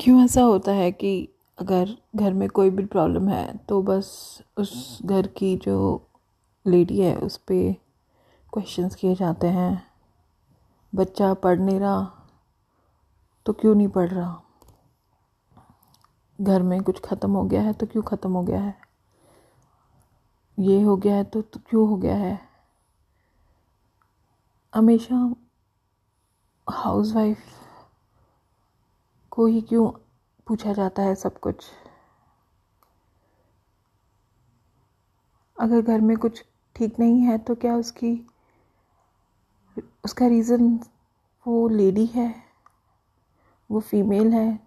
क्यों ऐसा होता है कि अगर घर में कोई भी प्रॉब्लम है तो बस उस घर की जो लेडी है उस पर क्वेश्चंस किए जाते हैं। बच्चा पढ़ नहीं रहा तो क्यों नहीं पढ़ रहा? घर में कुछ ख़त्म हो गया है तो क्यों ख़त्म हो गया है? ये हो गया है तो, तो क्यों हो गया है? हमेशा हाउस वाइफ को ही क्यों पूछा जाता है सब कुछ? अगर घर में कुछ ठीक नहीं है तो क्या उसकी, उसका रीज़न वो लेडी है? वो फीमेल है?